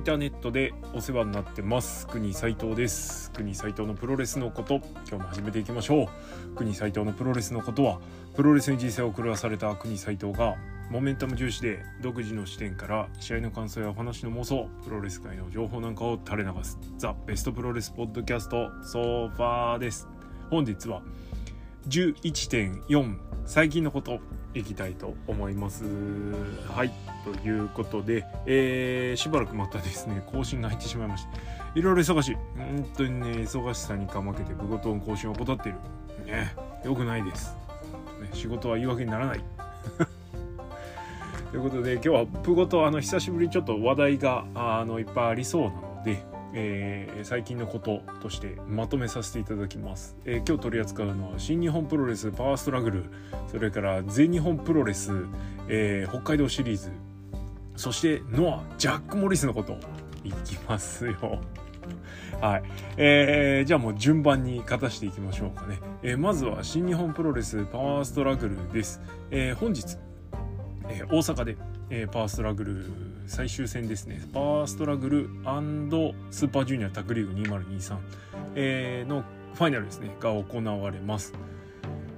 ンターネットでお世話になってます国斉藤です。国斉藤のプロレスのこと。今日も始めていきましょう。国斉藤のプロレスのことはプロレスに人生を狂わされた国斉藤がモメンタム重視で独自の視点から試合の感想やお話の妄想プロレス界の情報なんかを垂れ流す。ザ・ベストプロレスポッドキャストソファーです。本日は11.4最近のこといきたいと思います。はい。ということで、えー、しばらくまたですね更新が入ってしまいましたいろいろ忙しい。本当にね忙しさにかまけて部ごとの更新を怠ってる。ねよくないです、ね、仕事は言い訳にならない。ということで今日はプごとあの久しぶりにちょっと話題があのいっぱいありそうなのでえー、最近のこととしてまとめさせていただきます、えー、今日取り扱うのは新日本プロレスパワーストラグル。それから全日本プロレス、えー、北海道シリーズ。そしてノアジャック・モリスのこと。いきますよ。はい、えー、じゃあもう順番に勝たしていきましょうかね、えー、まずは新日本プロレスパワーストラグルです、えー、本日、えー、大阪でえー、パワーストラグル最終戦ですね。パワーストラグルスーパージュニアタッグリーグ2023、えー、のファイナルですね。が行われます、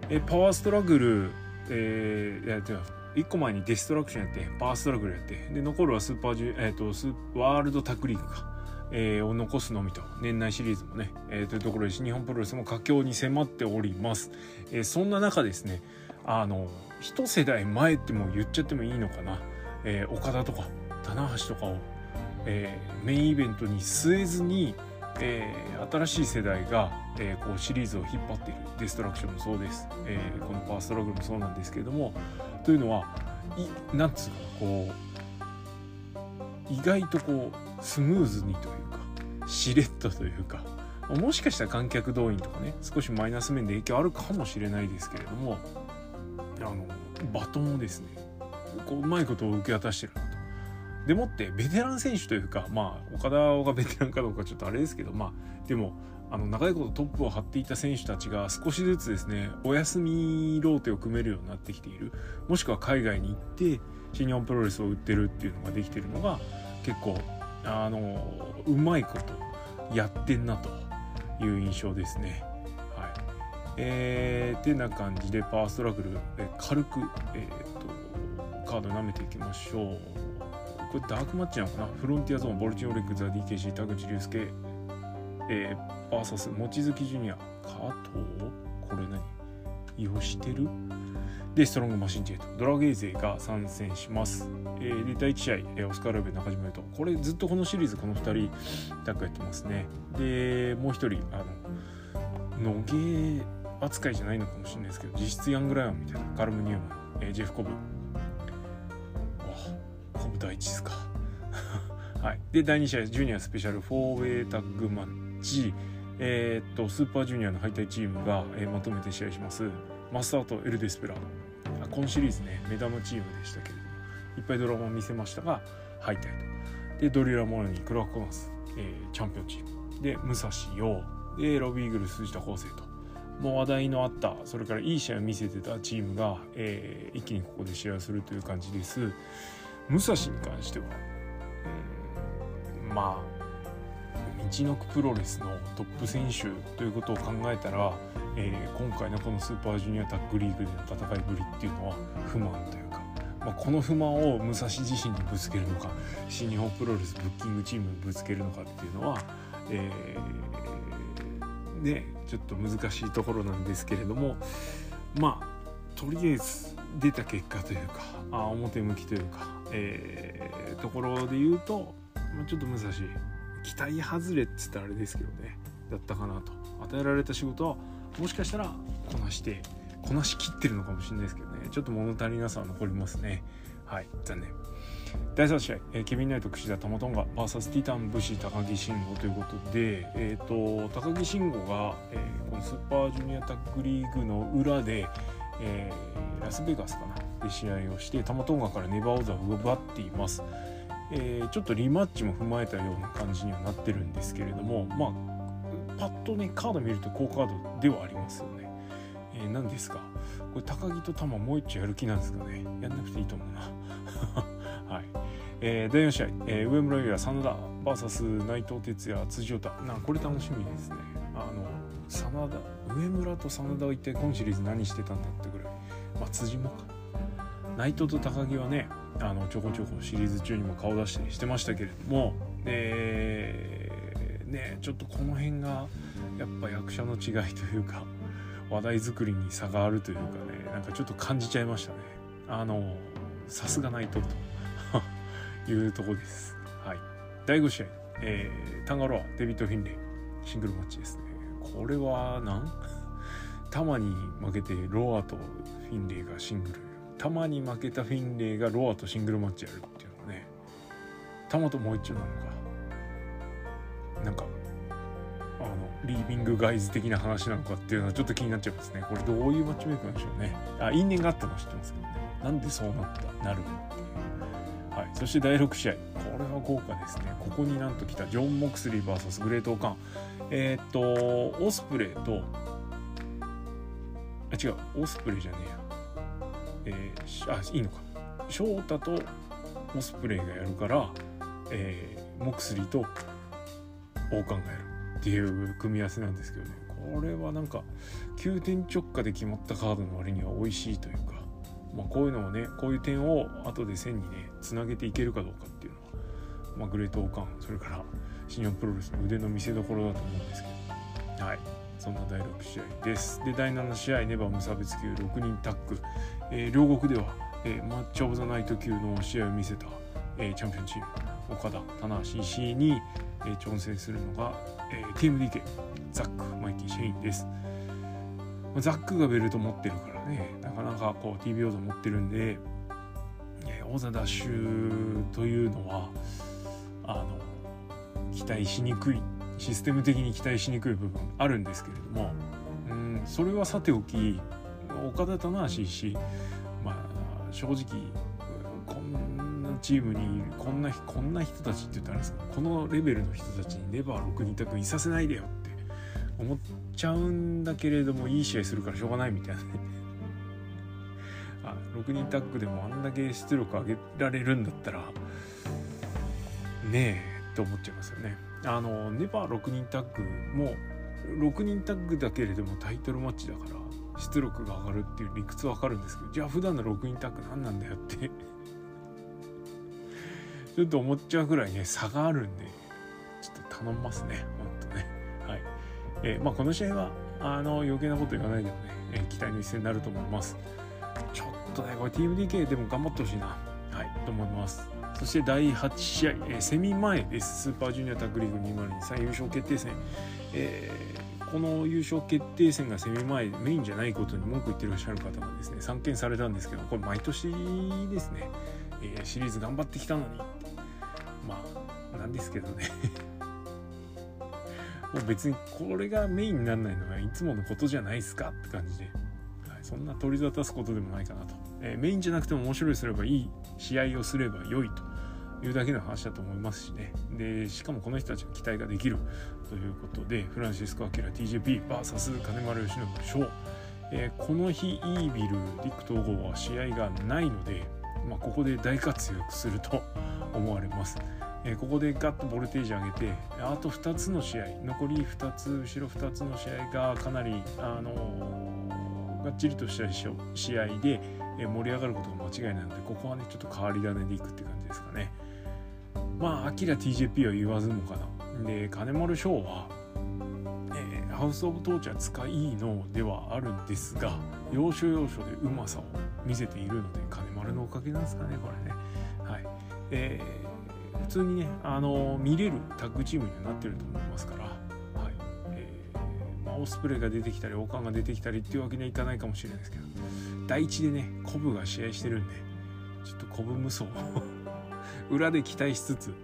えー、パワーストラグル、えー、やって1個前にデストラクションやってパワーストラグルやって。で残るはスーパージュ、えーと、スワールドタッグリーグか。えー、を残すのみと。年内シリーズもね、えー、というところで日本プロレスも佳境に迫っております、えー、そんな中ですね。あの一世代前っても言っちゃってもいいのかな。えー、岡田とか。棚橋とかを、えー、メインイベントに据えずに、えー、新しい世代が、えー、こうシリーズを引っ張っているデストラクションもそうです、えー、このパワーストラグルもそうなんですけれどもというのはいなんつうかこう意外とこうスムーズにというかしれっとというかもしかしたら観客動員とかね少しマイナス面で影響あるかもしれないですけれどもあのバトンをですねこううまいことを受け渡してる。でもってベテラン選手というかまあ岡田がベテランかどうかちょっとあれですけどまあでもあの長いことトップを張っていた選手たちが少しずつですねお休みローテを組めるようになってきている。もしくは海外に行って新日本プロレスを売ってるっていうのができてるのが結構あのうまいことやってんなという印象ですね。はい。えー、てな感じでパワーストラグルえ軽く、えーとカード舐めていきましょう。これダークマッチなのかなフロンティアゾーンボルチンオレックザ DKC 田口竜介えー、バーサス望月ジュニア加藤これ何ヨシテルでストロングマシンジェイトドラゲーゼが参戦します、えー、で第1試合、えー、オスカー・ラベ中島優斗これずっとこのシリーズこの2人タッグやってますね。でもう1人あの野毛扱いじゃないのかもしれないですけど実質ヤングライオンみたいなカルム・ニューマン、えー、ジェフ・コブ。第一ですか。はい、で第2試合ジュニアスペシャル 4way タッグマッチ。えー、っとスーパージュニアの敗退チームが、えー、まとめて試合します。マスターとエル・デスペラ。ード今シリーズね目玉チームでしたけれどもいっぱいドラマを見せましたが敗退と。でドリラ・モラニークラーコナス、えー、チャンピオンチーム。で武蔵陽。でロビーイーグル筋田康生と。もう話題のあったそれからいい試合を見せてたチームが、えー、一気にここで試合をするという感じです。武蔵に関しては、うん、まあ道のくプロレスのトップ選手ということを考えたら、えー、今回のこのスーパージュニアタッグリーグでの戦いぶりっていうのは不満というか、まあ、この不満を武蔵自身にぶつけるのか新日本プロレスブッキングチームにぶつけるのかっていうのは、えー、ねちょっと難しいところなんですけれどもまあとりあえず出た結果というかあ表向きというか、えー、ところで言うと、まあ、ちょっと難しい期待外れって言ったらあれですけどねだったかなと。与えられた仕事はもしかしたらこなしてこなしきってるのかもしれないですけどね。ちょっと物足りなさは残りますね。はい残念。第3試合、えー、ケビン・ナイト櫛田玉トンガ VS ティタン武士高木慎吾ということで、えーと、高木慎吾が、えー、このスーパージュニアタッグリーグの裏で、えー、ラスベガスかなで試合をしてタマトンガからネバーオザを奪っています、えー、ちょっとリマッチも踏まえたような感じにはなってるんですけれどもまあパッとねカード見ると好カードではありますよね、えー、なんですか？これ高木と玉もう一丁やる気なんですかね。やんなくていいと思うな。はい。えー、第4試合、えー、上村優也真田 VS 内藤哲也辻太。なこれ楽しみですね。あの真田上村と真田は一体今シリーズ何してたんだってぐらい、まあ、辻もか。内藤と高木はねあのちょこちょこシリーズ中にも顔出したりしてましたけれどもえー、ねちょっとこの辺がやっぱ役者の違いというか話題作りに差があるというかねなんかちょっと感じちゃいましたね。あのさすがないとと いうとこです。はい。第5試合、えー、タンガロアデビッド・フィンレイ。シングルマッチですね。これは何タマに負けてロアとフィンレイがシングル。タマに負けたフィンレイがロアとシングルマッチやるっていうのはね。タマともう一丁なのか。なんかあのリービングガイズ的な話なのかっていうのはちょっと気になっちゃいますね。これどういうマッチメイクなんでしょうね。あ因縁があったのは知ってますけどね。なんでそうなった？なるっていう。はい。そして第6試合。これは豪華ですね。ここになんと来たジョン・モクスリー VS グレート・オカン。えー、っとオスプレイとあ違う。オスプレイじゃねえや。えー、あいいのか。翔太とオスプレイがやるから、えー、モクスリーと王冠がやるっていう組み合わせなんですけどね。これはなんか急転直下で決まったカードの割には美味しいというか、まあ、こういうのをねこういう点を後で線にねつなげていけるかどうかっていうのは、まあ、グレートオカンそれから新日本プロレスの腕の見せ所だと思うんですけど。はい。そんな第6試合です。で第7試合 NEVER無差別級6人タッグ、えー、両国では、えー、マッチ・オブ・ザ・ナイト級の試合を見せた、えー、チャンピオンチーム岡田棚橋石井に、えー、挑戦するのが、えー、TMDK ザックマイキーシェインです。ザックがベルト持ってるからねなかなかこう TBO と持ってるんで、えー、王座奪取というのはあの期待しにくいシステム的に期待しにくい部分あるんですけれどもうんそれはさておき岡田棚橋石まあ正直こんなチームにこんなこんな人たちって言ったらあれですかこのレベルの人たちにレバー6人択いさせないでよって思っちゃうんだけれどもいい試合するからしょうがないみたいなね あ6人タッグでもあんだけ出力上げられるんだったらねえって思っちゃいますよね。あのネバー6人タッグも6人タッグだけれどもタイトルマッチだから出力が上がるっていう理屈わかるんですけどじゃあ普段の6人タッグ何なんだよって。ちょっと思っちゃうぐらいね差があるんでちょっと頼みますねほんとね。はい。えー、まあこの試合はあの余計なこと言わないでもね、えー、期待の一戦になると思います。ちょっとねこれ TMDK でも頑張ってほしいな。はいと思います。そして第8試合、えー、セミ前です。スーパージュニアタッグリーグ2023優勝決定戦。えー、この優勝決定戦がセミ前メインじゃないことに文句言ってらっしゃる方がですね、参見されたんですけど、これ毎年ですね、えー、シリーズ頑張ってきたのに、まあ、なんですけどね。もう別にこれがメインにならないのはいつものことじゃないですかって感じで、はい、そんな取り沙汰すことでもないかなと、えー、メインじゃなくても面白いすればいい試合をすれば良いというだけの話だと思いますしね。でしかもこの人たちの期待ができる。ということでフランシスコ・アキラ TJPVS 金丸義信賞、えー、この日イービル陸統合は試合がないので、まあ、ここで大活躍すると思われます。えー、ここでガッとボルテージ上げてあと2つの試合残り2つ後ろ2つの試合がかなり、あのー、がっちりとした試合で盛り上がることが間違いないのでここはねちょっと変わり種でいくって感じですかね。まあアキラ TJP は言わずもかなで金丸翔は、えー、ハウス・オブ・トーチャー使いのではあるんですが要所要所でうまさを見せているので金丸のおかげなんですかねこれね。はい。えー、普通にねあの見れるタッグチームにはなってると思いますからはい。えー、まあ、オスプレイが出てきたりオカンが出てきたりっていうわけにはいかないかもしれないですけど第一でねコブが試合してるんでちょっとコブ無双 裏で期待しつつ、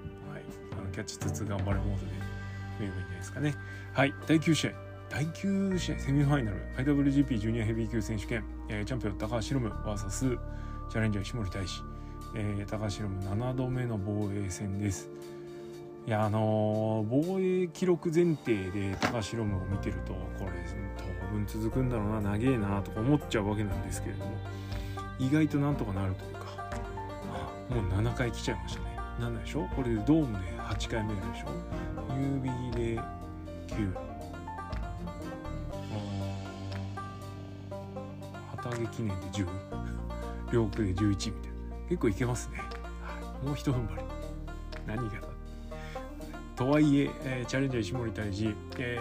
キャッチつつ頑張るモードで見ればいいんじゃないですかね。はい、第9試合。第9試合セミファイナル。IWGP ジュニアヘビー級選手権、えー、チャンピオン高橋宏夢 VS チャレンジャー石森大志、えー、高橋宏夢7度目の防衛戦です。いやあのー、防衛記録前提で高橋宏夢を見てるとこれ当分続くんだろうな。長えなとか思っちゃうわけなんですけれども意外となんとかなるというかもう7回来ちゃいましたね。7でしょこれでドームで8回目でしょ UB で9旗揚げ記念で10 両国で11みたいな。結構いけますね、もう一踏ん張り。何がだとはいええー、チャレンジャー石森大治、え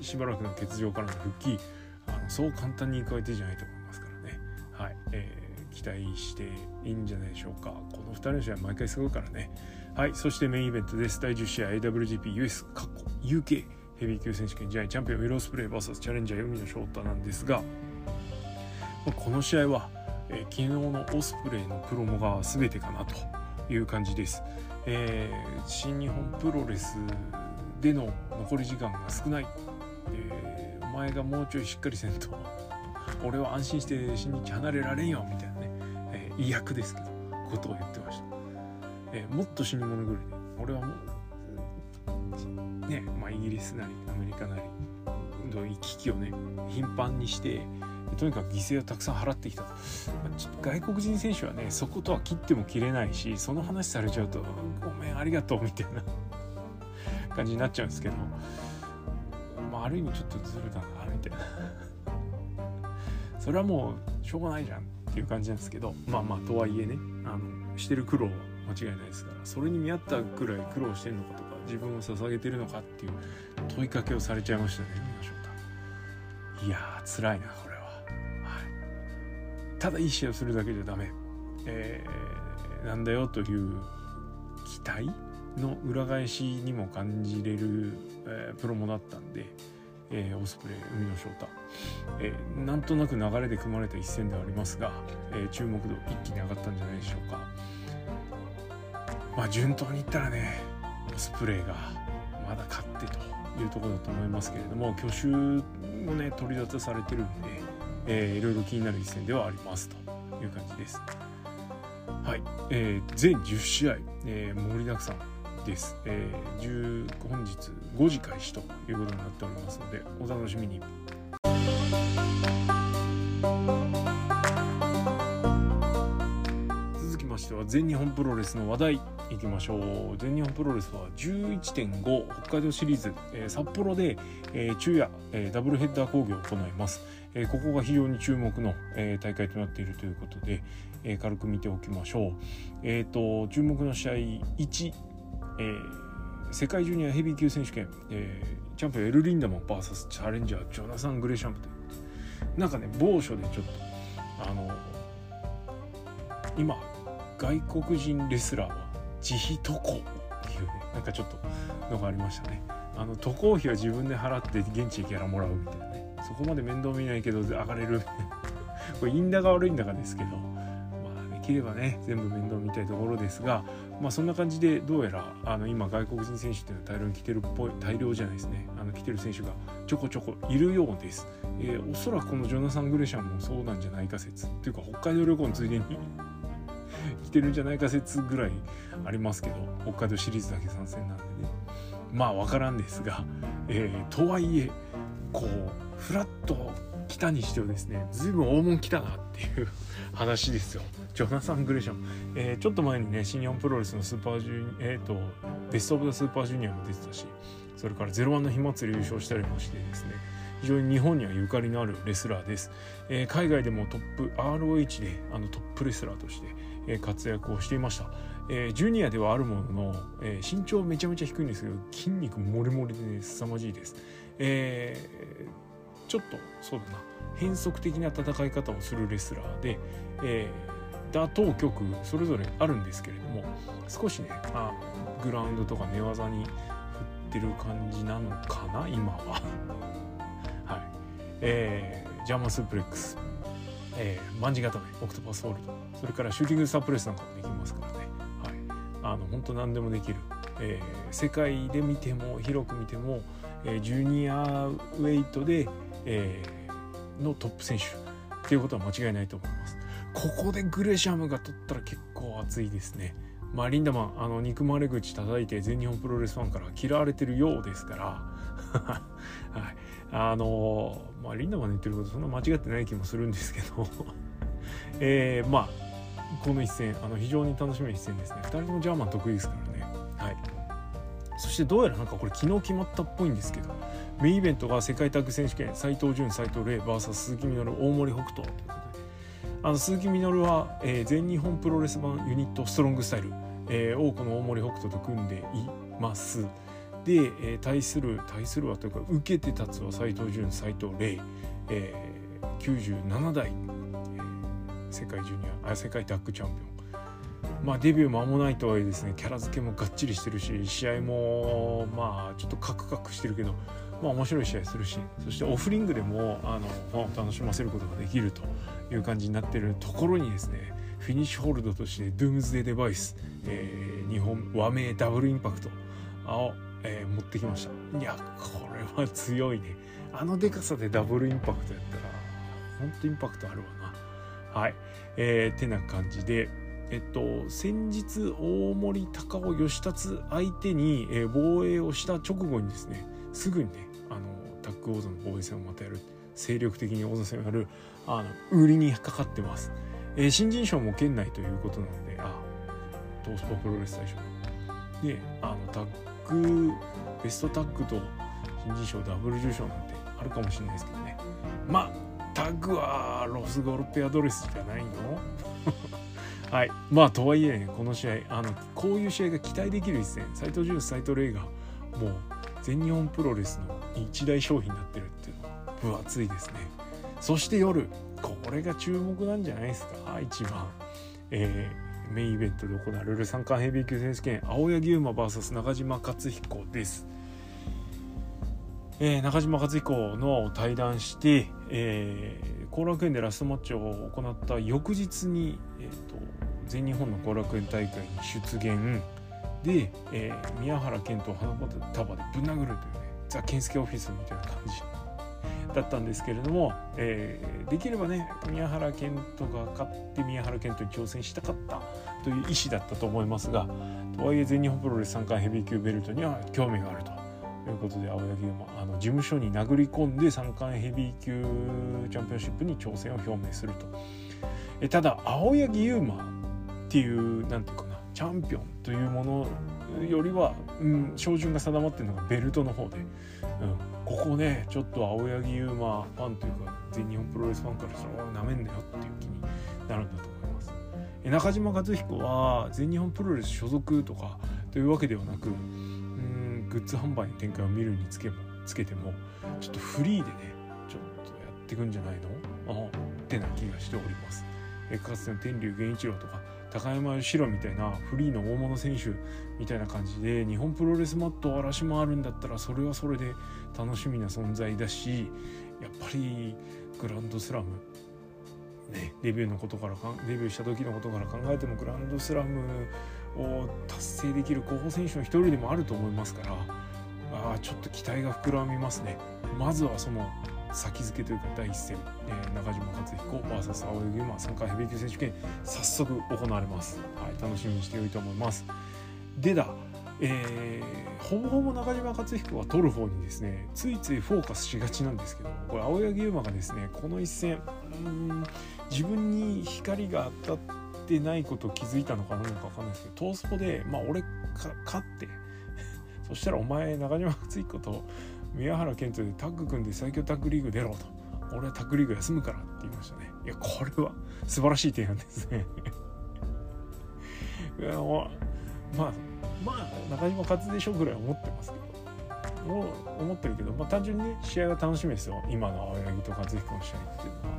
ー、しばらくの欠場からの復帰。あのそう簡単にいく相手じゃないと思いますからね。はい、えー、期待していいんじゃないでしょうか。この2人の試合毎回すごいからね。はいそしてメインイベントです。第10試合 AWGPUS 過去 UK ヘビー級選手権試合チャンピオンウィロースプレイ VS チャレンジャー海野翔太なんですがこの試合は、えー、昨日のオスプレイのプロモが全てかなという感じです。えー、新日本プロレスでの残り時間が少ない、えー、お前がもうちょいしっかりせんと俺は安心して新日離れられんよみたいな。ね、えー、意訳ですけどことを言ってました、えー、もっと死に物狂いで俺はもうねまあイギリスなりアメリカなりの行き来をね頻繁にしてとにかく犠牲をたくさん払ってきたと。外国人選手はねそことは切っても切れないしその話されちゃうと「ごめんありがとう」みたいな 感じになっちゃうんですけど、まあ、ある意味ちょっとずるだなみたいな。それはもうしょうがないじゃん。っていう感じなんですけどまあまあとはいえねあのしてる苦労は間違いないですからそれに見合ったくらい苦労してるのかとか自分を捧げてるのかっていう問いかけをされちゃいましたねいやー辛いなこれは、はい。ただいい試合をするだけじゃダメ、えー、なんだよという期待の裏返しにも感じれる、えー、プロもだったんで、えー、オスプレイ海野翔太、えー、なんとなく流れで組まれた一戦ではありますが、えー、注目度一気に上がったんじゃないでしょうか。まあ順当にいったらねオスプレイがまだ勝ってというところだと思いますけれども去就もね取り沙汰されてるんでえー、いろいろ気になる一戦ではありますという感じです。はい、えー、全10試合、えー、盛りだくさん。です、えー、本日5時開始ということになっておりますのでお楽しみに。続きましては全日本プロレスの話題いきましょう全日本プロレスは11.5北海道シリーズ、えー、札幌で、えー、昼夜、えー、ダブルヘッダー講義を行いますえここが非常に注目の、え大会となっているということで、え軽く見ておきましょう。えーと、注目の試合1、えー、世界ジュニアヘビー級選手権、えー、チャンピオンエル・リンダマン VS チャレンジャージョナサン・グレシャムという。なんかね某所でちょっとあの今外国人レスラーは自費渡航っていうねなんかちょっとのがありましたね。あの渡航費は自分で払って現地でギャラもらうみたいなね。そこまで面倒見ないけど上がれる。これいいんだか悪いんだかですけど、きればね全部面倒見たいところですが、まあ、そんな感じでどうやらあの今外国人選手っていうのは大量に来てるっぽい大量じゃないですね。あの来てる選手がちょこちょこいるようです、えー、おそらくこのジョナサン・グレシャンもそうなんじゃないか説。っていうか北海道旅行のついでに 来てるんじゃないか説ぐらいありますけど北海道シリーズだけ参戦なんでね。まあ分からんですが、えー、とはいえこうフラッと来たにしてはですね随分大物来たなっていう話ですよ。ジョナサン・グレシャム、えー、ちょっと前にね新日本プロレスのスーパージュニえっ、ー、とベスト・オブ・ザ・スーパージュニアも出てたしそれからゼロワンの火祭り優勝したりもしてですね。非常に日本にはゆかりのあるレスラーです、えー、海外でもトップ ROH であのトップレスラーとして、え活躍をしていました、えー、ジュニアではあるものの、えー、身長めちゃめちゃ低いんですけど筋肉もりもりでね凄まじいです、えーちょっとそうだな。変則的な戦い方をするレスラーで、えー、打倒曲それぞれあるんですけれども少しねあグラウンドとか寝技に振ってる感じなのかな今は。はい。えー、ジャーマンスープレックス、えー、マンジ固めオクトパスホールド。それからシューティングスタープレスなんかもできますからね。はい。あの本当何でもできる、えー、世界で見ても広く見ても、えー、ジュニアウェイトでえー、のトップ選手。っていうことは間違いないと思います。ここでグレシャムが取ったら結構熱いですね。まあ、リンダマンあの憎まれ口叩いて全日本プロレスファンから嫌われてるようですから。はい、あのまあリンダマンの言ってることそんな間違ってない気もするんですけど。えー、まあこの一戦あの非常に楽しみな一戦ですね。2人ともジャーマン得意ですからね。はい。そしてどうやらなんかこれ昨日決まったっぽいんですけど。メインイベントが世界タッグ選手権斉藤潤斉藤麗 VS 鈴木みのる大森北斗。あの鈴木みのるは、えー、全日本プロレス版ユニットストロングスタイル、えー、王子の大森北斗と組んでいます。で、えー、対する対するはというか受けて立つは斉藤潤斉藤麗、えー、97代、えー、世界ジュニアあ世界タッグチャンピオン。まあ、デビュー間もないとはいえですねキャラ付けもがっちりしてるし試合もまあちょっとカクカクしてるけど、まあ、面白い試合するしそしてオフリングでもあのファンを楽しませることができるという感じになってるところにですねフィニッシュホールドとしてドゥームズデーデバイス、えー、日本和名ダブルインパクトを、えー、持ってきました。いやこれは強いね。あのでかさでダブルインパクトやったらほんとインパクトあるわな。はい。えー、てな感じでえっと、先日大森高尾義達相手に、えー、防衛をした直後にですねすぐにねあのタッグ王座の防衛戦をまたやる精力的に王座戦をやるあの売りにかかってます、えー、新人賞も県内ということなのであトースポプロレス大賞。であのタッグベストタッグと新人賞ダブル受賞なんてあるかもしれないですけどね。まあタッグはロスゴルペアドレスじゃないの？はい。まあとはいえ、ね、この試合あのこういう試合が期待できる一戦斎藤潤斎藤麗がもう全日本プロレスの一大商品になってるっていうのは分厚いですね。そして夜これが注目なんじゃないですか？一番、えー、メインイベントで行われる三冠ヘビー級選手権青柳馬 VS 中島克彦です。えー、中島克彦の対談して、えー、後楽園でラストマッチを行った翌日に、えーと全日本の後楽園大会に出現。で、えー、宮原健人を花束でぶん殴るというね。ザ・健介オフィスみたいな感じだったんですけれども、えー、できればね宮原健人が勝って宮原健人に挑戦したかったという意思だったと思いますがとはいえ全日本プロレス3冠ヘビー級ベルトには興味があるということで青柳馬あの事務所に殴り込んで3冠ヘビー級チャンピオンシップに挑戦を表明すると。えただ青柳優馬っていう何て言うかなチャンピオンというものよりは、うん、照準が定まってるのがベルトの方で、うん、ここねちょっと青柳優馬ファンというか全日本プロレスファンからしたらなめんなよっていう気になるんだと思います。中島和彦は全日本プロレス所属とかというわけではなくうんグッズ販売の展開を見るにつけもつけてもちょっとフリーでねちょっとやっていくんじゃないの？あってな気がしております。えかつての天竜源一郎とか高山義郎みたいなフリーの大物選手みたいな感じで日本プロレスマットを荒らし回るんだったらそれはそれで楽しみな存在だしやっぱりグランドスラムね、デビューのことからかデビューした時のことから考えてもグランドスラムを達成できる候補選手の一人でもあると思いますからあちょっと期待が膨らみますね。まずはその先付けというか第一戦、えー、中島克彦 VS 青柳馬3回ヘビー級選手権早速行われます、はい、楽しみにしてよいと思います。でだえー、ほぼほぼ中島克彦は取る方にですねついついフォーカスしがちなんですけどこれ青柳馬がですねこの一戦うん自分に光が当たってないことを気づいたのかなのか分かんないですけどトースポでまあ俺か勝ってそしたらお前中島克彦と宮原健人でタッグ組んで最強タッグリーグ出ろと。俺はタッグリーグ休むからって言いましたね。いやこれは素晴らしい提案ですね。いやまあまあ中島勝でしょぐらい思ってますけど。もう思ってるけど、まあ、単純に試合が楽しみですよ。今の青柳と勝彦の試合っていうのは。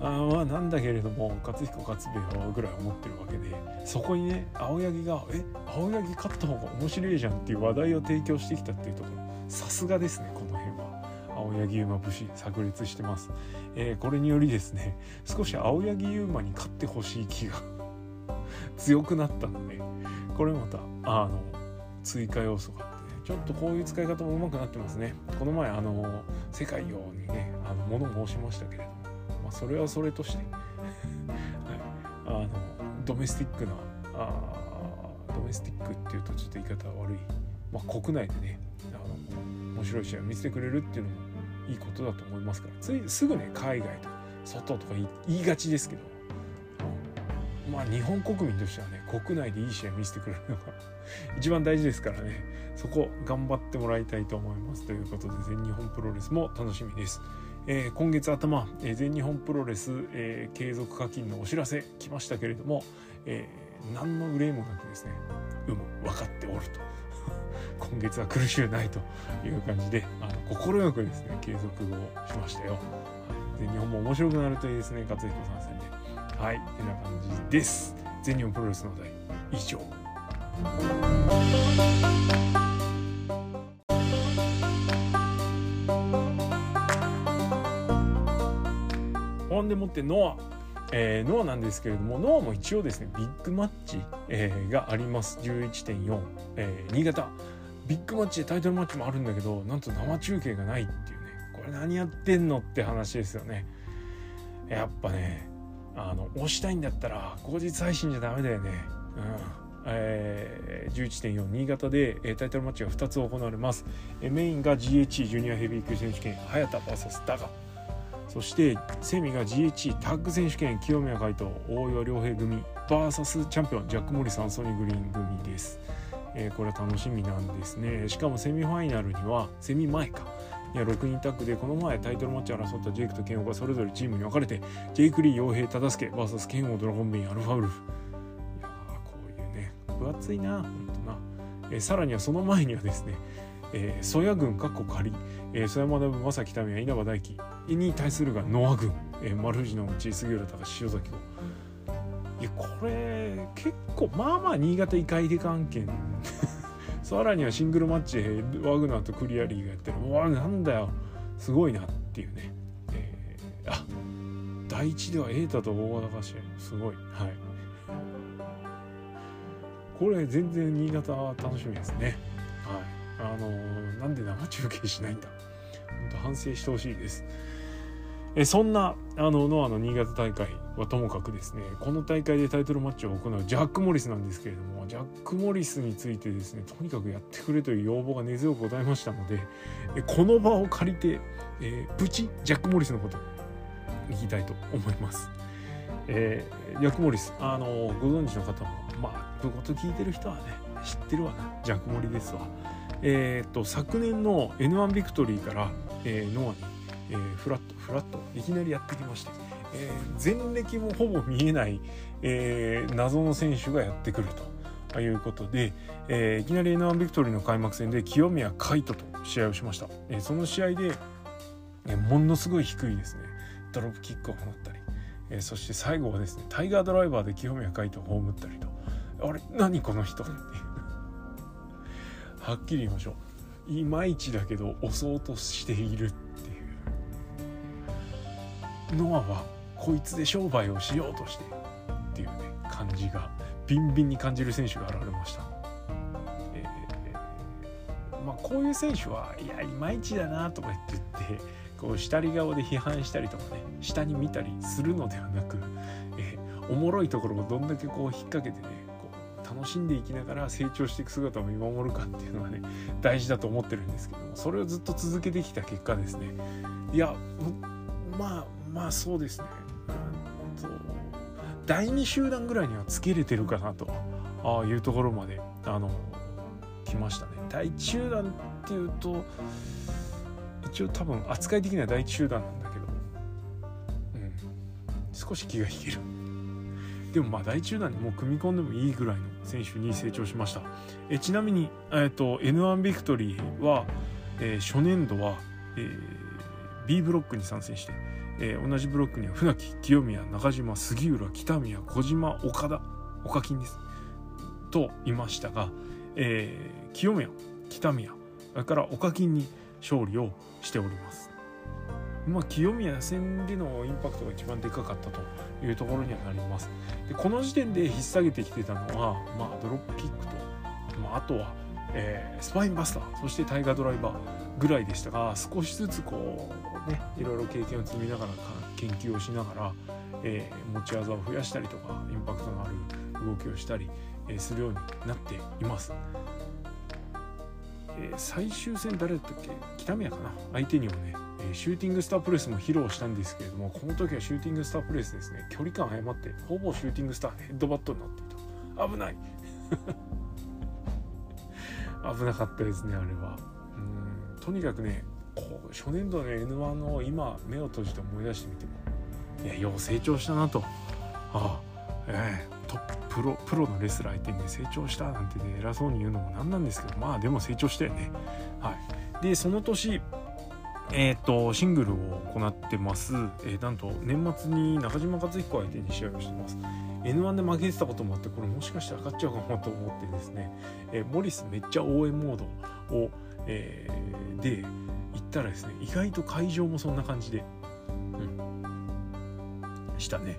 あまあなんだけれども勝彦勝つべよぐらい思ってるわけでそこにね青柳が「え青柳勝った方が面白いじゃん」っていう話題を提供してきたっていうところ。さすがですねこの辺は。青柳馬節炸裂してます、えー、これによりですね少し青柳馬に勝ってほしい気が 強くなったのでこれまたあの追加要素があってちょっとこういう使い方も上手くなってますね。この前あの世界用にねあの物申しましたけれども、あ、それはそれとして、はい、あのドメスティックなあドメスティックっていうとちょっと言い方悪い、まあ、国内でねあの面白い試合を見せてくれるっていうのもいいことだと思いますから。ついすぐね海外とか外とか言いがちですけど、まあ日本国民としてはね国内でいい試合見せてくれるのが 一番大事ですからね。そこ頑張ってもらいたいと思います。ということで全日本プロレスも楽しみです。えー、今月頭、えー、全日本プロレス、えー、継続課金のお知らせ来ましたけれども、えー、何の憂いもなくですね有無分かっておると。今月は苦しゅうないという感じで快くですね継続をしましたよ、全日本も面白くなるといいですね勝彦参戦で。はい。てな感じです。全日本プロレスの題。以上。んでもってノア、えー、ノアなんですけれどもノアも一応ですねビッグマッチ、えー、があります。11.4、えー、新潟。ビッグマッチでタイトルマッチもあるんだけどなんと生中継がないっていうね。これ何やってんのって話ですよね。やっぱねあの押したいんだったら後日配信じゃダメだよね。うん。えー、11.4新潟で、えー、タイトルマッチが2つ行われます、えー、メインが GHE ジュニアヘビー級選手権早田 VS ダガそしてセミが GHE タッグ選手権清宮海斗大岩良平組 VS チャンピオンジャック・モリス・アンソニー・グリーン組です、えー、これは楽しみなんですね。しかもセミファイナルにはセミ前か。いや6人タッグでこの前タイトルマッチ争ったジェイクとケンオがそれぞれチームに分かれてジェイク・リー・傭兵忠助 VS ケンオドラゴンベインアルファウル。フいやこういうね分厚いなほんとな、えー、さらにはその前にはですねえー、曽谷軍かっこ仮、えー、曽山学正木民也稲葉大輝に対するがノア軍、えー、丸藤の内杉浦高塩崎をいやこれ結構まあまあ新潟異界で関係。さらにはシングルマッチでワグナーとクリアリーがやってる。うわなんだよ。すごいなっていうね、えー、あ第一では瑛太と大和高試合すごい。はい。これ全然新潟楽しみですね。はい。あのなんで生中継しないんだ本当反省してほしいですえそんなあのノアの新潟大会はともかくですねこの大会でタイトルマッチを行うジャック・モリスなんですけれどもジャック・モリスについてですねとにかくやってくれという要望が根強くございましたのでえこの場を借りて、え、プチジャック・モリスのこと言いたいと思います。えー、ジャック・モリスあのご存知の方もまあこういうこと聞いてる人はね知ってるわなジャック・モリですわ。えーと、昨年の N1 ビクトリーから、えー、ノアに、えー、フラットフラットいきなりやってきまして、えー、前歴もほぼ見えない、えー、謎の選手がやってくるということで、えー、いきなり N1 ビクトリーの開幕戦で清宮海斗と試合をしました、えー、その試合で、えー、ものすごい低いですね。ドロップキックを放ったり、えー、そして最後はですねタイガードライバーで清宮海斗を葬ったりと。あれ？何この人って。はっきり言いましょう。いまいちだけど押そうとしているっていう。ノアはこいつで商売をしようとしてっていうね感じがビンビンに感じる選手が現れました、えー、まあこういう選手はいやいまいちだなとか言っててこう下り顔で批判したりとかね下に見たりするのではなく、えー、おもろいところをどんだけこう引っ掛けてね楽しんでいきながら成長していく姿を見守るかっていうのはね大事だと思ってるんですけどもそれをずっと続けてきた結果ですね。いやまあまあそうですね。第2集団ぐらいにはつけれてるかなとあいうところまであの来ましたね。第1集団っていうと一応多分扱い的には第1集団なんだけど、うん、少し気が引ける。でもまあ第1集団にもう組み込んでもいいぐらいの選手に成長しました。えちなみに、えーと、N1 ビクトリーは、えー、初年度は、えー、B ブロックに参戦して、えー、同じブロックには船木清宮中島杉浦北宮小島岡田岡金です。といましたが、えー、清宮北宮それから岡金に勝利をしております。まあ、清宮戦でのインパクトが一番でかかったというところにはなります。でこの時点で引っ提げてきてたのは、まあ、ドロップキックと、まあ、あとは、えー、スパインバスターそしてタイガードライバーぐらいでしたが少しずつこうねいろいろ経験を積みながら研究をしながら、えー、持ち技を増やしたりとかインパクトのある動きをしたり、えー、するようになっています。え、最終戦誰だったっけ？北宮かな？相手にはねシューティングスタープレスも披露したんですけれどもこの時はシューティングスタープレスですね。距離感誤ってほぼシューティングスターヘッドバットになっていた。危ない。危なかったですねあれは。うん。とにかくねこう初年度の N1 を今目を閉じて思い出してみてもいやよう成長したなと。ああええトッププロプロのレスラー相手にね成長したなんてね偉そうに言うのもなんなんですけどまあでも成長したよね。はい。でその年えーと、シングルを行ってます、えー、なんと年末に中島克彦相手に試合をしてます。N1 で負けてたこともあってこれもしかしたら勝っちゃうかもと思ってですね、えー、モリスめっちゃ応援モードを、えー、で行ったらですね意外と会場もそんな感じで、うん、したね、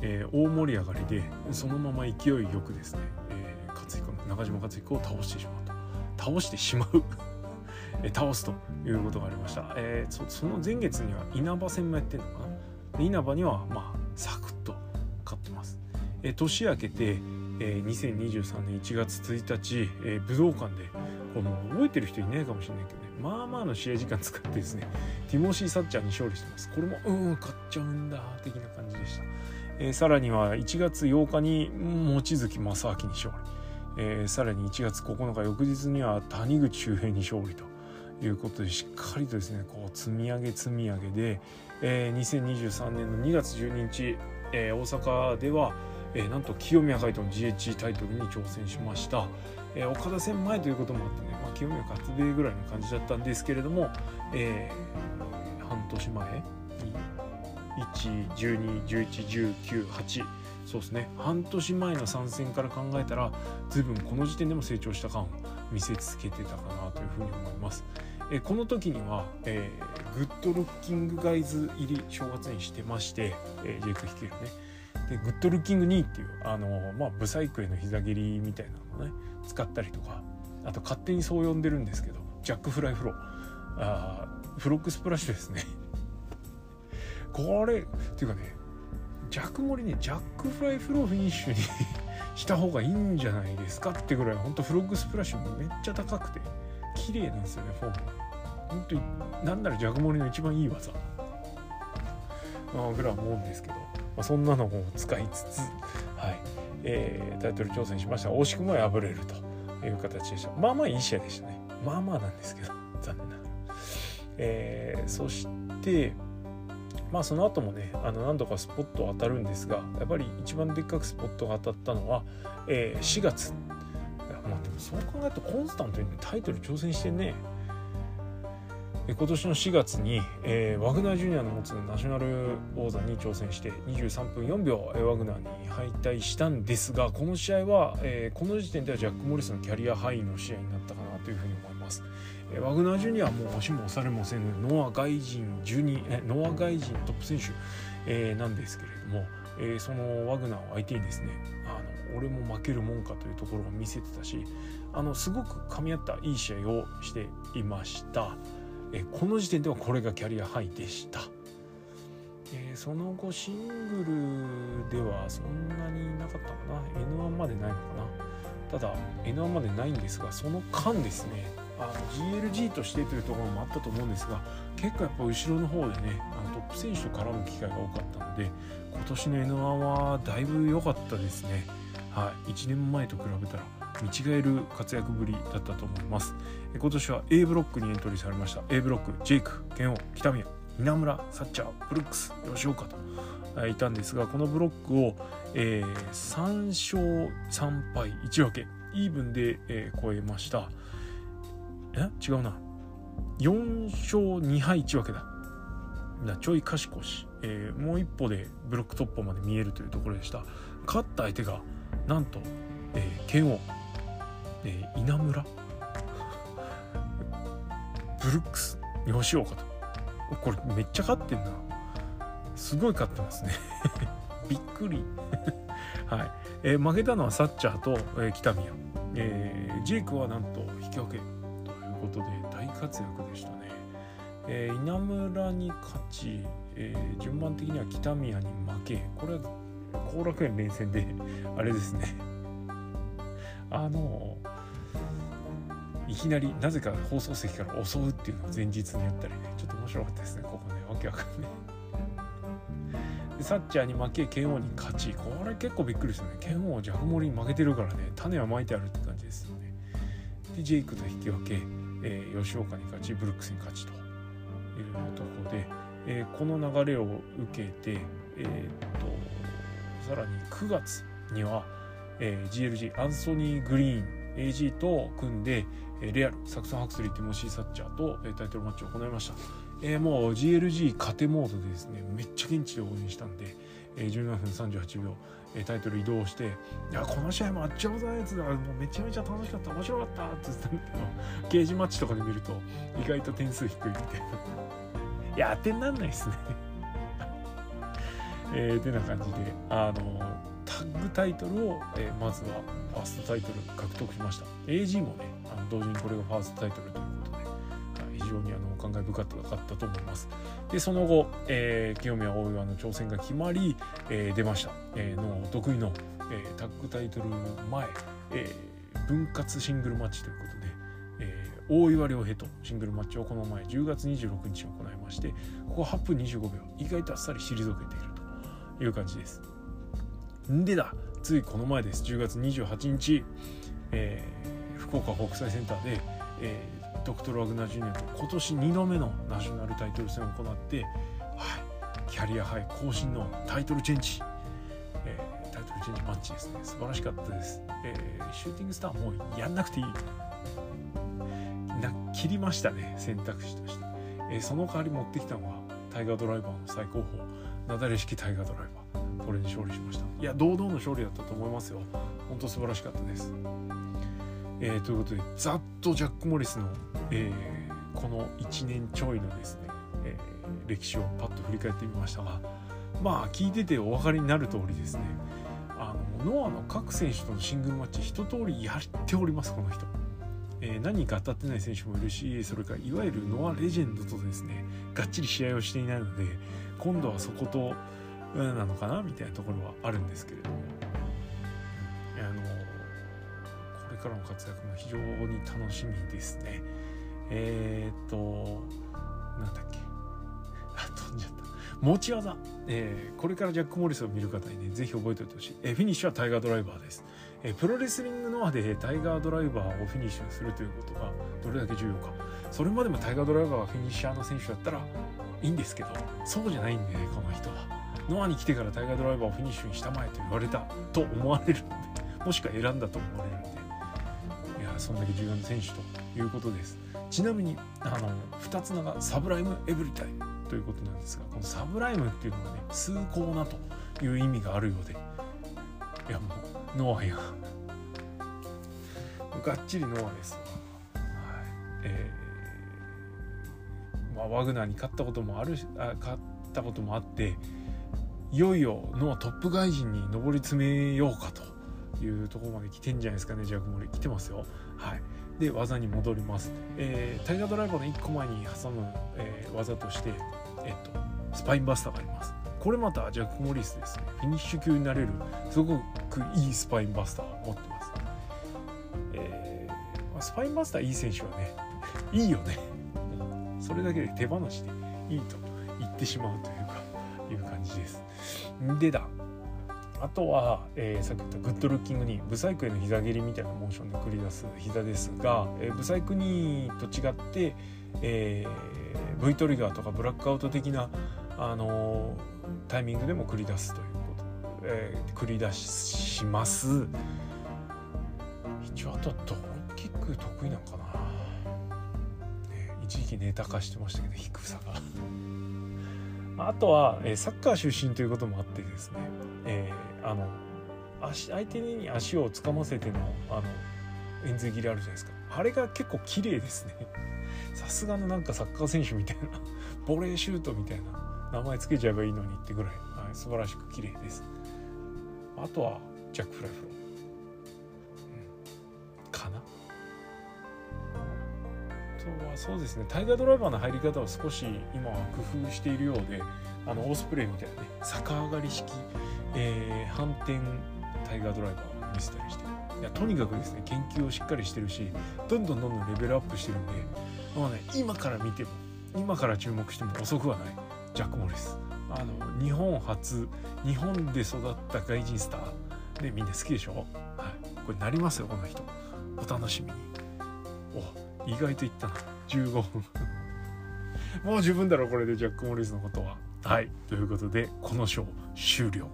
えー、大盛り上がりでそのまま勢いよくですね、えー、勝彦中島克彦を倒してしまうと。倒してしまう。倒すということがありました、えー、その前月には稲葉戦もやってるのかな？稲葉にはまあサクッと勝ってます、えー、年明けて、えー、2023年1月1日、えー、武道館でこの覚えてる人いないかもしれないけどね。まあまあの試合時間使ってですねティモシー・サッチャーに勝利してます。これもうん勝っちゃうんだ的な感じでした、えー、さらには1月8日に望月正明に勝利、えー、さらに1月9日翌日には谷口周平に勝利と。いうことでしっかりとですねこう積み上げ積み上げで、えー、2023年の2月12日、えー、大阪では、えー、なんと清宮海斗の GH タイトルに挑戦しました、えー、岡田戦前ということもあってね、まあ、清宮勝米ぐらいの感じだったんですけれども、えー、半年前1121119そうですね半年前の参戦から考えたら随分この時点でも成長した感。見せつけてたかなというふうに思います。えこの時には、えー、グッドルッキングガイズ入り正月にしてまして、えー、ジェイク率いるね。でグッドルッキング2っていうあのまあブサイクへの膝蹴りみたいなのをね使ったりとかあと勝手にそう呼んでるんですけどジャックフライフロー。あーフロックスプラッシュですね。これっていうかねジャックモリねジャックフライフローフィニッシュにした方がいいんじゃないですかってぐらいほんとフロッグスプラッシュもめっちゃ高くて綺麗なんですよねフォーム本当になんならジャグモリの一番いい技。ぐらい思うんですけど、まあ、そんなのも使いつつはい。えー、タイトル挑戦しました。惜しくも敗れるという形でした。まあまあいい試合でしたね。まあまあなんですけど残念ながら、えー、そしてまあその後もねあの何度かスポット当たるんですがやっぱり一番でっかくスポットが当たったのは、えー、4月まあでもそう考えるとコンスタントにタイトル挑戦してね今年の4月に、えー、ワグナージュニアの持つナショナル王座に挑戦して23分4秒、えー、ワグナーに敗退したんですがこの試合は、えー、この時点ではジャック・モリスのキャリアハイの試合になったかなというふうに思います。え、ワグナージュニアはもう押しも押されもせぬノア外人12えノア外人トップ選手、えー、なんですけれども、えー、そのワグナーを相手にですねあの俺も負けるもんかというところを見せてたしあのすごく噛み合ったいい試合をしていました。えこの時点ではこれがキャリアハイでした、えー、その後シングルではそんなになかったかな？N1 までないのかな？ただ N1 までないんですがその間ですねあの GLG としてというところもあったと思うんですが結構やっぱ後ろの方でねあのトップ選手と絡む機会が多かったので今年の N1 はだいぶ良かったですね。はい、1年前と比べたら見違える活躍ぶりだったと思います。今年は A ブロックにエントリーされました。A ブロックジェイクケンオ北宮稲村サッチャーブルックス吉岡といたんですがこのブロックを、えー、3勝3敗1分けイーブンで、えー、超えました。え？違うな。4勝2敗1分けだ。ちょい賢し、えー、もう一歩でブロック突破まで見えるというところでした。勝った相手がなんと、えー、剣王。えー、稲村。ブルックス吉岡とこれめっちゃ勝ってんな。すごい勝ってますね。びっくり。はい、えー、負けたのはサッチャーと、えー、北宮、えー、ジェイクはなんと引き分け。ことで大活躍でしたね、えー、稲村に勝ち、えー、順番的には北宮に負けこれは後楽園連戦で あれですね。あのいきなりなぜか放送席から襲うっていうのを前日にやったりねちょっと面白かったですねここね。わけわかんない。でサッチャーに負け剣王に勝ち。これ結構びっくりですよね。剣王ジャグモリに負けてるからね種はまいてあるって感じですよね。でジェイクと引き分け、えー、吉岡に勝ちブルックスに勝ちというところで、えー、この流れを受けてえー、っとさらに9月には、えー、GLG アンソニー・グリーン AG と組んで、えレアルサクソン・ハクスリーティモシー・サッチャーと、えタイトルマッチを行いました、えー、もう GLG 勝てモードでですねめっちゃ現地で応援したんで、えー、17分38秒、えタイトル移動して「いやこの試合マッチオブザやつだ。もうめちゃめちゃ楽しかった。面白かった」って言ってたんだけどゲージマッチとかで見ると意外と点数低いみたいな。いや当てになんないですね。えー、てな感じであのタッグタイトルを、え、まずはファーストタイトル獲得しました。AG もねあの同時にこれがファーストタイトルという、非常にあの感慨深かったと思います。でその後、えー、清宮大岩の挑戦が決まり、えー、出ました、えー、の得意の、えー、タッグタイトル前、えー、分割シングルマッチということでえー、大岩良平とシングルマッチをこの前10月26日に行いましてここ8分25秒意外とあっさり退けているという感じです。んでだついこの前です。10月28日、えー、福岡国際センターで、えー、ドクトル・ワグナージュニアと今年2度目のナショナルタイトル戦を行って、はい、キャリアハイ更新のタイトルチェンジ、えー、タイトルチェンジマッチですね。素晴らしかったです、えー、シューティングスターもうやんなくていい。な切りましたね選択肢として、えー、その代わり持ってきたのはタイガードライバーの最高峰なだれ式タイガードライバー。これに勝利しました。いや堂々の勝利だったと思いますよ。本当素晴らしかったです、えー、ということでざっとジャック・モリスの、えー、この1年ちょいのですね、えー、歴史をパッと振り返ってみましたがまあ聞いててお分かりになる通りですねあのノアの各選手とのシングルマッチ一通りやっておりますこの人。えー、何か当たってない選手もいるしそれからいわゆるノアレジェンドとですねがっちり試合をしていないので今度はそことなのかなみたいなところはあるんですけれども、からの活躍も非常に楽しみですね。えー、っとなんだっけ。あ飛んじゃった。持ち技、えー、これからジャック・モリスを見る方にねぜひ覚えておいてほしい、えー、フィニッシュはタイガードライバーです。えプロレスリングノアでタイガードライバーをフィニッシュするということがどれだけ重要か。それまでもタイガードライバーがフィニッシャーの選手だったらいいんですけどそうじゃないんでこの人は。ノアに来てからタイガードライバーをフィニッシュにしたまえと言われたと思われるのでもしくは選んだと思われるんで。そんだけ重要な選手ということです。ちなみにあの2つ名がサブライムエブリタイムということなんですがこのサブライムっていうのがね崇高なという意味があるようでいやもうノアやが。っちりノアです、はい。えーまあ、ワグナーに勝ったこともあるしあ勝ったこともあっていよいよノアトップ外人に上り詰めようかというところまで来てんじゃないですかねジャック・モリ来てますよ。はい。で技に戻ります、えー、タイガードライバーの1個前に挟む、えー、技としてえっとスパインバスターがあります。これまたジャック・モリスですね。フィニッシュ級になれるすごくいいスパインバスターを持ってます、えーまあ、スパインバスターいい選手はね いいよね。それだけで手放しでいいと言ってしまうというかいう感じです。でだ。あとは、えー、さっき言ったグッドルッキングにブサイクへの膝蹴りみたいなモーションで繰り出す膝ですが、えー、ブサイクにと違って、えー、V トリガーとかブラックアウト的なあのタイミングでも繰り出すということ、えー、繰り出します。一応あとドロッキック得意なのかな、ね、一時期ネタ化してましたけど低さが。あとは、え、サッカー出身ということもあってですね、えー、あの足相手に足をつかませてのあの円髄切りあるじゃないですか。あれが結構綺麗ですね。さすがのなんかサッカー選手みたいな ボレーシュートみたいな名前つけちゃえばいいのにってぐらい、はい、素晴らしく綺麗です。あとはジャック・フライフロー、とはそうですね。タイガードライバーの入り方を少し今は工夫しているようであのオースプレイみたいなね逆上がり式、えー、反転タイガードライバーを見せたりして。いやとにかくですね研究をしっかりしてるしどんどんどんどんレベルアップしてるんでもうね今から見ても今から注目しても遅くはない。ジャック・モリス。あの日本初日本で育った外人スター。でみんな好きでしょ、はい、これなりますよこの人。お楽しみに。お意外といったな。15分。もう十分だろこれでジャック・モリスのことは。はい。ということでこの章終了。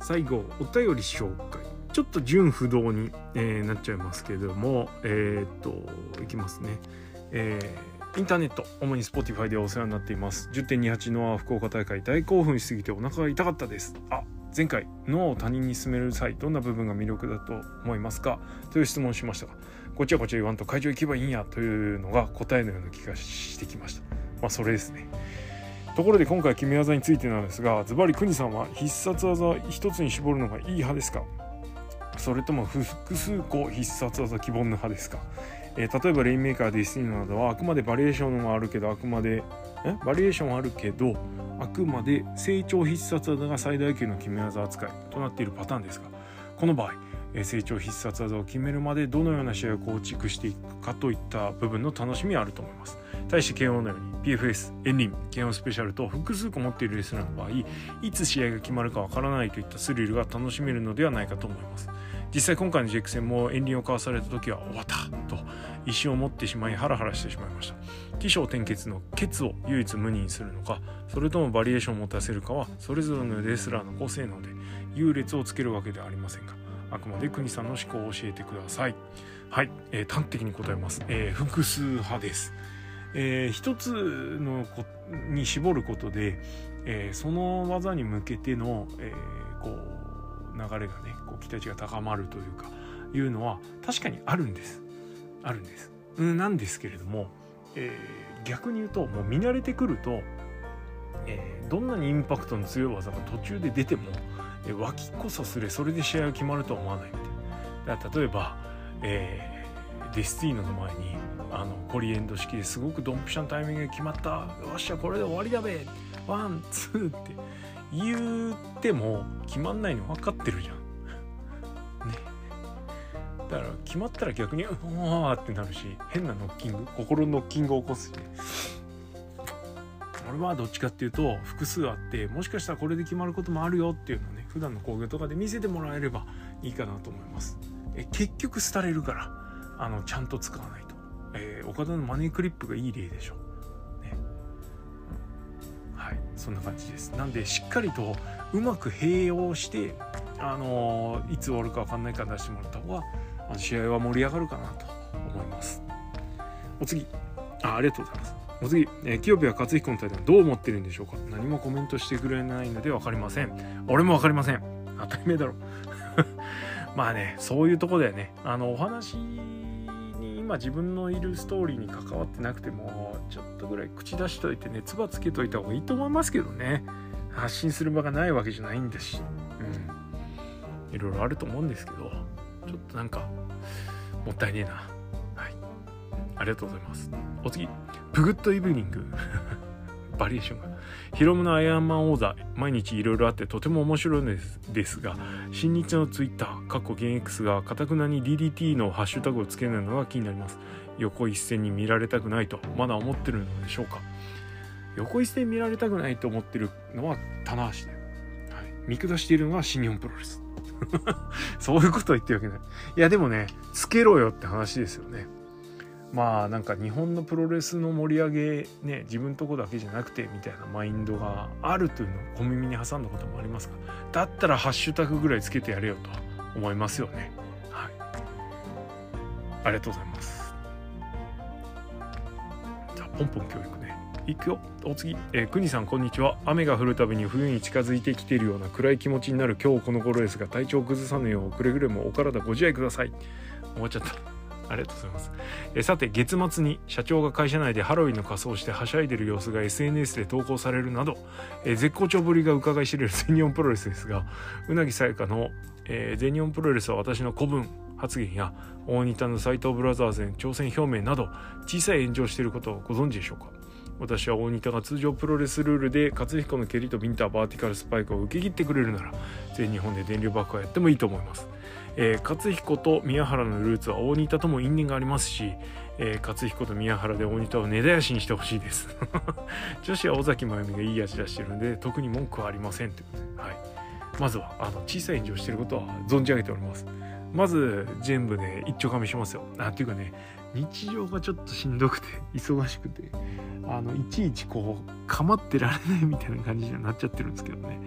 最後お便り紹介。ちょっと純不動に、えー、なっちゃいますけれどもえー、っといきますね。えー、インターネット主に Spotify でお世話になっています。10.28ノア福岡大会大興奮しすぎてお腹が痛かったです。あ前回ノアを他人に進める際どんな部分が魅力だと思いますか？という質問をしましたがこっちはこっちは言わんと会場行けばいいんやというのが答えのような気がしてきました。まあそれですね。ところで今回決め技についてなんですがズバリ国さんは必殺技一つに絞るのがいい派ですか？それとも複数個必殺技希望の派ですか、えー、例えばレインメーカーデスティーノなどはあくまでバリエーションはあるけどあくまでえ？バリエーションはあるけどあくまで成長必殺技が最大級の決め技扱いとなっているパターンですがこの場合え成長必殺技を決めるまでどのような試合を構築していくかといった部分の楽しみはあると思います。対して KO のように PFS、エンリン、KO スペシャルと複数個持っているレスラーの場合いつ試合が決まるかわからないといったスリルが楽しめるのではないかと思います。実際今回のジェク戦もエンリンを交わされた時は終わったと一瞬を持ってしまいハラハラしてしまいました。起承転結のケツを唯一無二にするのかそれともバリエーションを持たせるかはそれぞれのレスラーの個性なので優劣をつけるわけではありませんがあくまで国さんの思考を教えてください。はい、えー、端的に答えます、えー、複数派です。えー、一つのこに絞ることで、えー、その技に向けての、えー、こう流れがねこう期待値が高まるというかいうのは確かにあるんです。あるんです、うん、なんですけれども、えー、逆に言うともう見慣れてくると、えー、どんなにインパクトの強い技が途中で出ても、えー、脇こそすれそれで試合が決まるとは思わないみたいなだから例えば、えー、デスティーノの前にあのコリエンド式ですごくドンピシャのタイミングが決まった。よっしゃこれで終わりだべ。ワンツーって言っても決まんないの分かってるじゃん。ね。だから決まったら逆にうわってなるし変なノッキング心のノッキングを起こすしね。俺はどっちかっていうと複数あってもしかしたらこれで決まることもあるよっていうのをね普段の工業とかで見せてもらえればいいかなと思います。え結局廃れるからあのちゃんと使わないと。えー、岡田のマネークリップがいい例でしょ、そんな感じです。なんでしっかりとうまく併用してあの、いつ終わるか分かんないから出してもらった方が試合は盛り上がるかなと思います。お次。あありがとうございます。お次、えー、清部は勝彦の対談どう思ってるんでしょうか。何もコメントしてくれないので分かりません。俺も分かりません。当たり前だろ。まあねそういうとこだよね。あのお話今自分のいるストーリーに関わってなくてもちょっとぐらい口出しといて熱場つけといた方がいいと思いますけどね。発信する場がないわけじゃないんですし。うん。いろいろあると思うんですけどちょっとなんかもったいねえな。はい。ありがとうございます。お次。プグッドイブニング。バリエーションが。ヒロムのアイアンマン王座毎日いろいろあってとても面白いですですが新日のツイッター過去現 X がかたくなに DDT のハッシュタグをつけないのが気になります。横一線に見られたくないとまだ思ってるのでしょうか。横一線見られたくないと思ってるのは棚橋で、はい、見下しているのは新日本プロレス。そういうことを言ってるわけない。いやでもねつけろよって話ですよね。まあなんか日本のプロレスの盛り上げね自分とこだけじゃなくてみたいなマインドがあるというのを小耳に挟んだこともありますがだったらハッシュタグぐらいつけてやれよと思いますよね。はい。ありがとうございます。じゃあポンポン教育ね。いくよ。お次、えー、国さんこんにちは。雨が降るたびに冬に近づいてきているような暗い気持ちになる今日この頃ですが体調を崩さぬようくれぐれもお体ご自愛ください。終わっちゃった。ありがとうございます。えさて、月末に社長が会社内でハロウィンの仮装をしてはしゃいでる様子が SNS で投稿されるなど、え絶好調ぶりが伺い知れる全日本プロレスですが、うなぎさやかの、えー、全日本プロレスは私の古文発言や大仁田の斎藤ブラザーズへの挑戦表明など小さい炎上していることをご存知でしょうか？私は大仁田が通常プロレスルールで勝彦の蹴りとビンターバーティカルスパイクを受け切ってくれるなら全日本で電流爆破やってもいいと思います、えー、勝彦と宮原のルーツは大仁田とも因縁がありますし、えー、勝彦と宮原で大仁田を根絶やしにしてほしいです。女子は尾崎真由美がいい味出してるので特に文句はありませんということで、はい、まずはあの小さい炎上してることは存じ上げております。まず全部で一丁噛みしますよ。あっていうかね日常がちょっとしんどくて忙しくてあのいちいちこう構ってられないみたいな感じにはなっちゃってるんですけどね。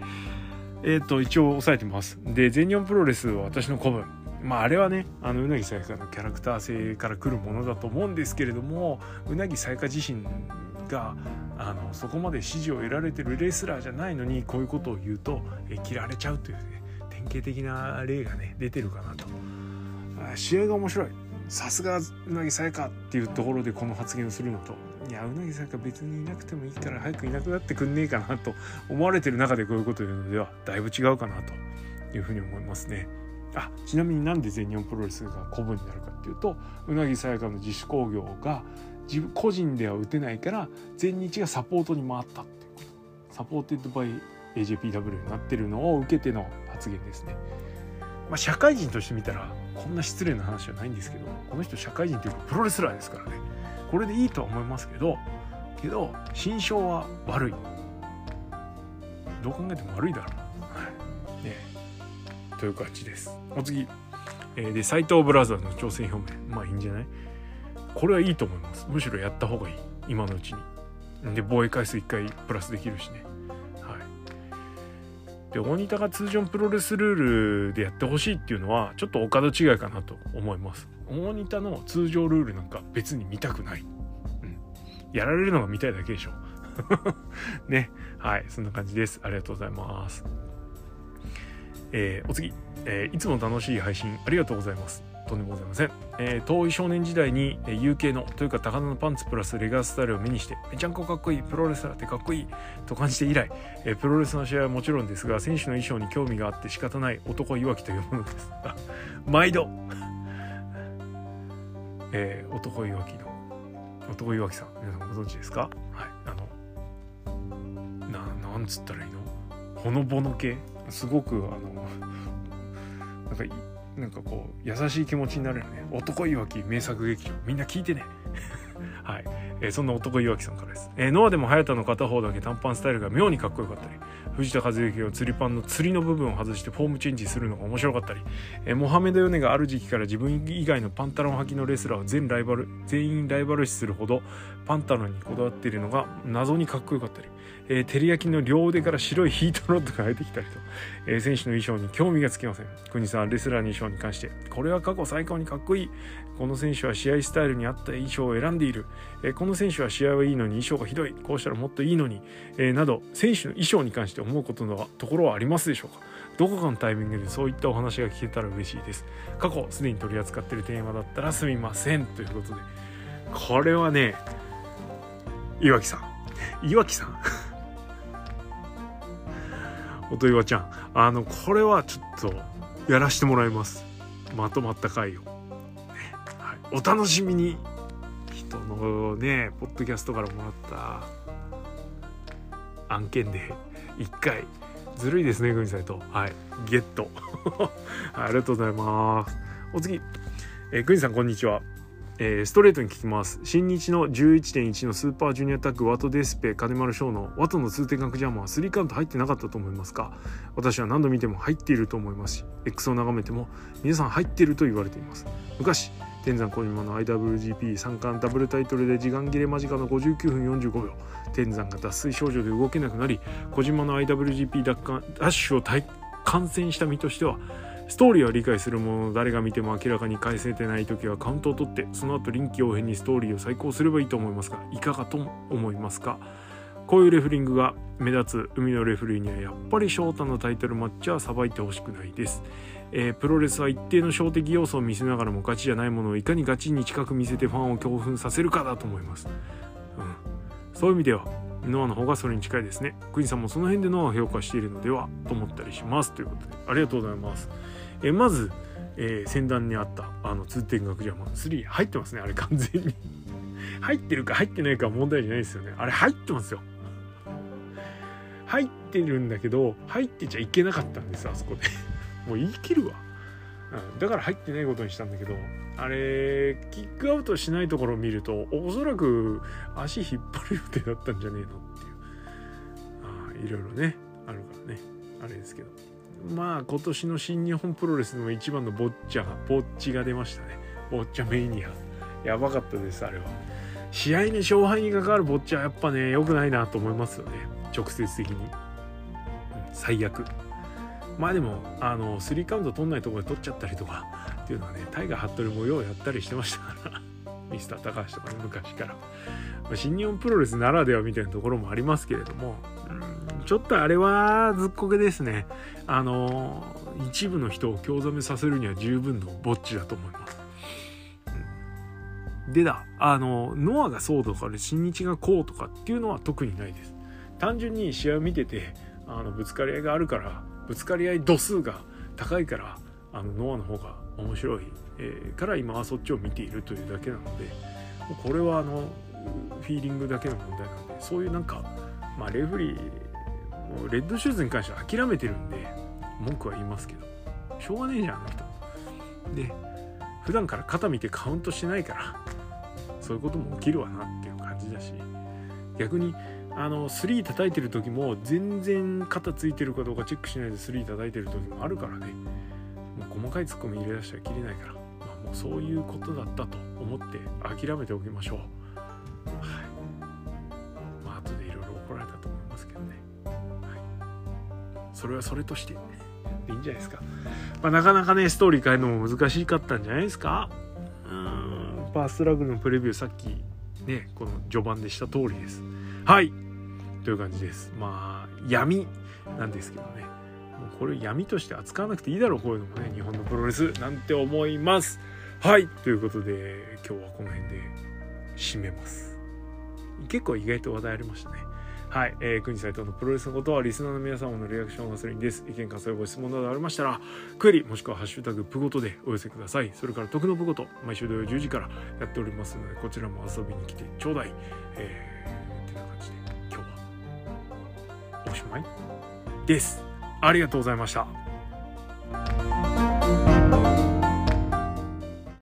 えっ、ー、と一応押さえてます。で全日本プロレスは私の古文まああれはねあのうなぎさやかのキャラクター性からくるものだと思うんですけれどもうなぎさやか自身があのそこまで支持を得られてるレスラーじゃないのにこういうことを言うとえ切られちゃうというね典型的な例がね出てるかなと。試合が面白い。さすがうなぎさやかっていうところでこの発言をするのといやうなぎさやか別にいなくてもいいから早くいなくなってくんねえかなと思われてる中でこういうこと言うのではだいぶ違うかなというふうに思いますね。あちなみになんで全日本プロレスが古文になるかっていうとうなぎさやかの自主興行が自分個人では打てないから全日がサポートに回ったっていうことサポーテッドバイ AJPW になってるのを受けての発言ですね。まあ、社会人として見たらこんな失礼な話はないんですけどこの人社会人というかプロレスラーですからねこれでいいとは思いますけどけど心象は悪い。どう考えても悪いだろう、はい。ね、という感じです。お次、えー、で斎藤ブラザーの挑戦表明。まあいいんじゃない？これはいいと思います。むしろやった方がいい。今のうちに。で防衛回数1回プラスできるしね。で大仁田が通常プロレスルールでやってほしいっていうのはちょっとお門違いかなと思います。大仁田の通常ルールなんか別に見たくない、うん、やられるのが見たいだけでしょ。ね。はい。そんな感じです。ありがとうございます。えー、お次、えー、いつも楽しい配信ありがとうございます。とんでもございません、えー、遠い少年時代に、え、UK のというか高田のパンツプラスレガースタイルを目にしてめちゃんこかっこいいプロレスラーってかっこいいと感じて以来、え、プロレスの試合はもちろんですが選手の衣装に興味があって仕方ない男いわきというものです。毎度。えー、男いわきの男いわきさん皆さんご存知ですか？はい。あのななんつったらいいの？ほのぼの系？すごくあの なんかなんかこう優しい気持ちになれるね。男いわき名作劇場。みんな聞いてね。はい、えー、そんな男いわきさんからです、えー、ノアでも早田の片方だけ短パンスタイルが妙にかっこよかったり。藤田和幸が釣りパンの釣りの部分を外してフォームチェンジするのが面白かったり、えー、モハメド・ヨネがある時期から自分以外のパンタロン履きのレスラーを全ライバル全員ライバル視するほどパンタロンにこだわっているのが謎にかっこよかったりえー、照り焼きの両腕から白いヒートロッドが生えてきたりと、えー、選手の衣装に興味がつきません。国さんレスラーの衣装に関してこれは過去最高にかっこいい。この選手は試合スタイルに合った衣装を選んでいる、え、この選手は試合はいいのに衣装がひどい。こうしたらもっといいのに、えなど選手の衣装に関して思うことのところはありますでしょうか。どこかのタイミングでそういったお話が聞けたら嬉しいです。過去すでに取り扱っているテーマだったらすみません。ということで。これはね岩木さん。岩木さん。音岩ちゃん。あのこれはちょっとやらしてもらいます。まとまった回を、お楽しみに。人のねポッドキャストからもらった。案件で1回。ずるいですねグミサイトはい。ゲット。ありがとうございます。お次。えー、グニさんこんにちは。えー、ストレートに聞きます。新日の11.1のスーパージュニアタッグワトデスペ金丸翔のワトの通天閣ジャマーは3カウント入ってなかったと思いますか？私は何度見ても入っていると思いますし X を眺めても皆さん入っていると言われています。昔天山小島の IWGP 三冠ダブルタイトルで時間切れ間近の59分45秒。天山が脱水症状で動けなくなり小島の IWGP 奪還ダッシュを観戦した身としてはストーリーは理解するもの誰が見ても明らかに返せてない時はカウントを取ってその後臨機応変にストーリーを再考すればいいと思いますがいかがと思いますか？こういうレフリングが目立つ海のレフリーにはやっぱり翔太のタイトルマッチはさばいてほしくないです、えー、プロレスは一定の小的要素を見せながらもガチじゃないものをいかにガチに近く見せてファンを興奮させるかだと思います、うん、そういう意味ではノアの方がそれに近いですね。クイーンさんもその辺でノアを評価しているのではと思ったりしますということでありがとうございます。えまずえー、先端にあったあの通天閣ジャマン3入ってますねあれ完全に。入ってるか入ってないか問題じゃないですよね。あれ入ってますよ。入ってるんだけど入ってちゃいけなかったんですあそこで。もう言い切るわ、うん、だから入ってないことにしたんだけどあれキックアウトしないところを見るとおそらく足引っ張る予定だったんじゃねえのっていう。あいろいろねあるからね。あれですけど。まあ今年の新日本プロレスの一番のボッチャがボッチが出ましたね。ボッチャメイニア。やばかったですあれは。試合に勝敗に関わるボッチャはやっぱね良くないなと思いますよね。直接的に、最悪。まあでもあのスリーカウント取んないところで取っちゃったりとか っていうのはねタイガー服部もようやったりしてましたから。ミスター高橋とかね昔から、まあ、新日本プロレスならではみたいなところもありますけれども、ちょっとあれはずっこけですね。あの一部の人を興ざめさせるには十分のぼっちだと思います、でだあのノアがそうとかで新日がこうとかっていうのは特にないです。単純に試合を見ててあのぶつかり合いがあるからぶつかり合い度数が高いからあのノアの方が面白い、えー、から今はそっちを見ているというだけなのでこれはあのフィーリングだけの問題なんでそういうなんか、まあ、レフリーレッドシューズに関しては諦めてるんで文句は言いますけどしょうがねえじゃんあの人。で普段から肩見てカウントしないからそういうことも起きるわなっていう感じだし逆にあの3叩いてる時も全然肩ついてるかどうかチェックしないで3叩いてる時もあるからね。もう細かいツッコミ入れ出したらきれないから、まあ、もうそういうことだったと思って諦めておきましょう。はい。まあ後でいろいろ怒られたと思いますけどね、はい、それはそれとして。いいんじゃないですか、まあ、なかなかねストーリー変えるのも難しかったんじゃないですか。うん。パーストラグのプレビューさっきねこの序盤でした通りです。はい。という感じです。まあ闇なんですけどね。もうこれ闇として扱わなくていいだろうこういうのもね日本のプロレスなんて思います。はいということで今日はこの辺で締めます。結構意外と話題ありましたね。はい、えー、国斎藤のプロレスのことはリスナーの皆様のリアクションがするんです。意見感想ご質問などありましたらクエリもしくはハッシュタグプゴトでお寄せください。それから徳のプゴト毎週土曜10時からやっておりますのでこちらも遊びに来てちょうだい、えーおしまいです。ありがとうございました。